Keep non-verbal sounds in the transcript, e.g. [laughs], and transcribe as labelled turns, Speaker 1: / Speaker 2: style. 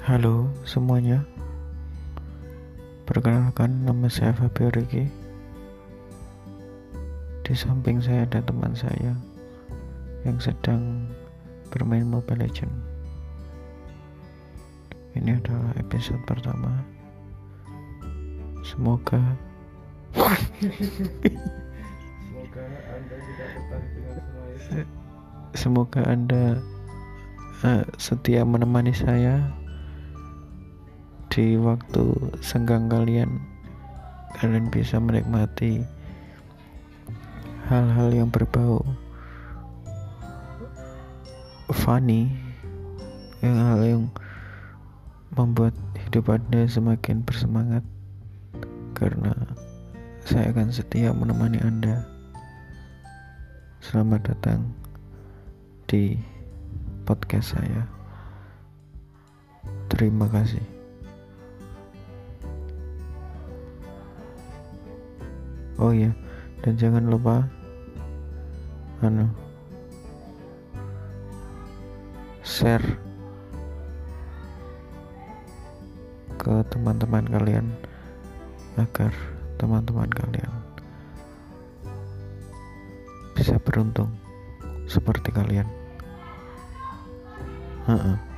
Speaker 1: Halo semuanya. Perkenalkan nama saya Fabio Riki. Di samping saya ada teman saya Yang sedang bermain Mobile Legend Ini adalah episode pertama. Semoga [laughs]
Speaker 2: Semoga Anda tidak tertarik dengan semua itu.
Speaker 1: Semoga Anda uh, setia menemani saya di waktu senggang kalian kalian bisa menikmati hal-hal yang berbau funny yang hal yang membuat hidup anda semakin bersemangat karena saya akan setia menemani anda. Selamat datang di podcast saya. Terima kasih oh iya dan jangan lupa anu share ke teman-teman kalian agar teman-teman kalian bisa beruntung seperti kalian. Heeh.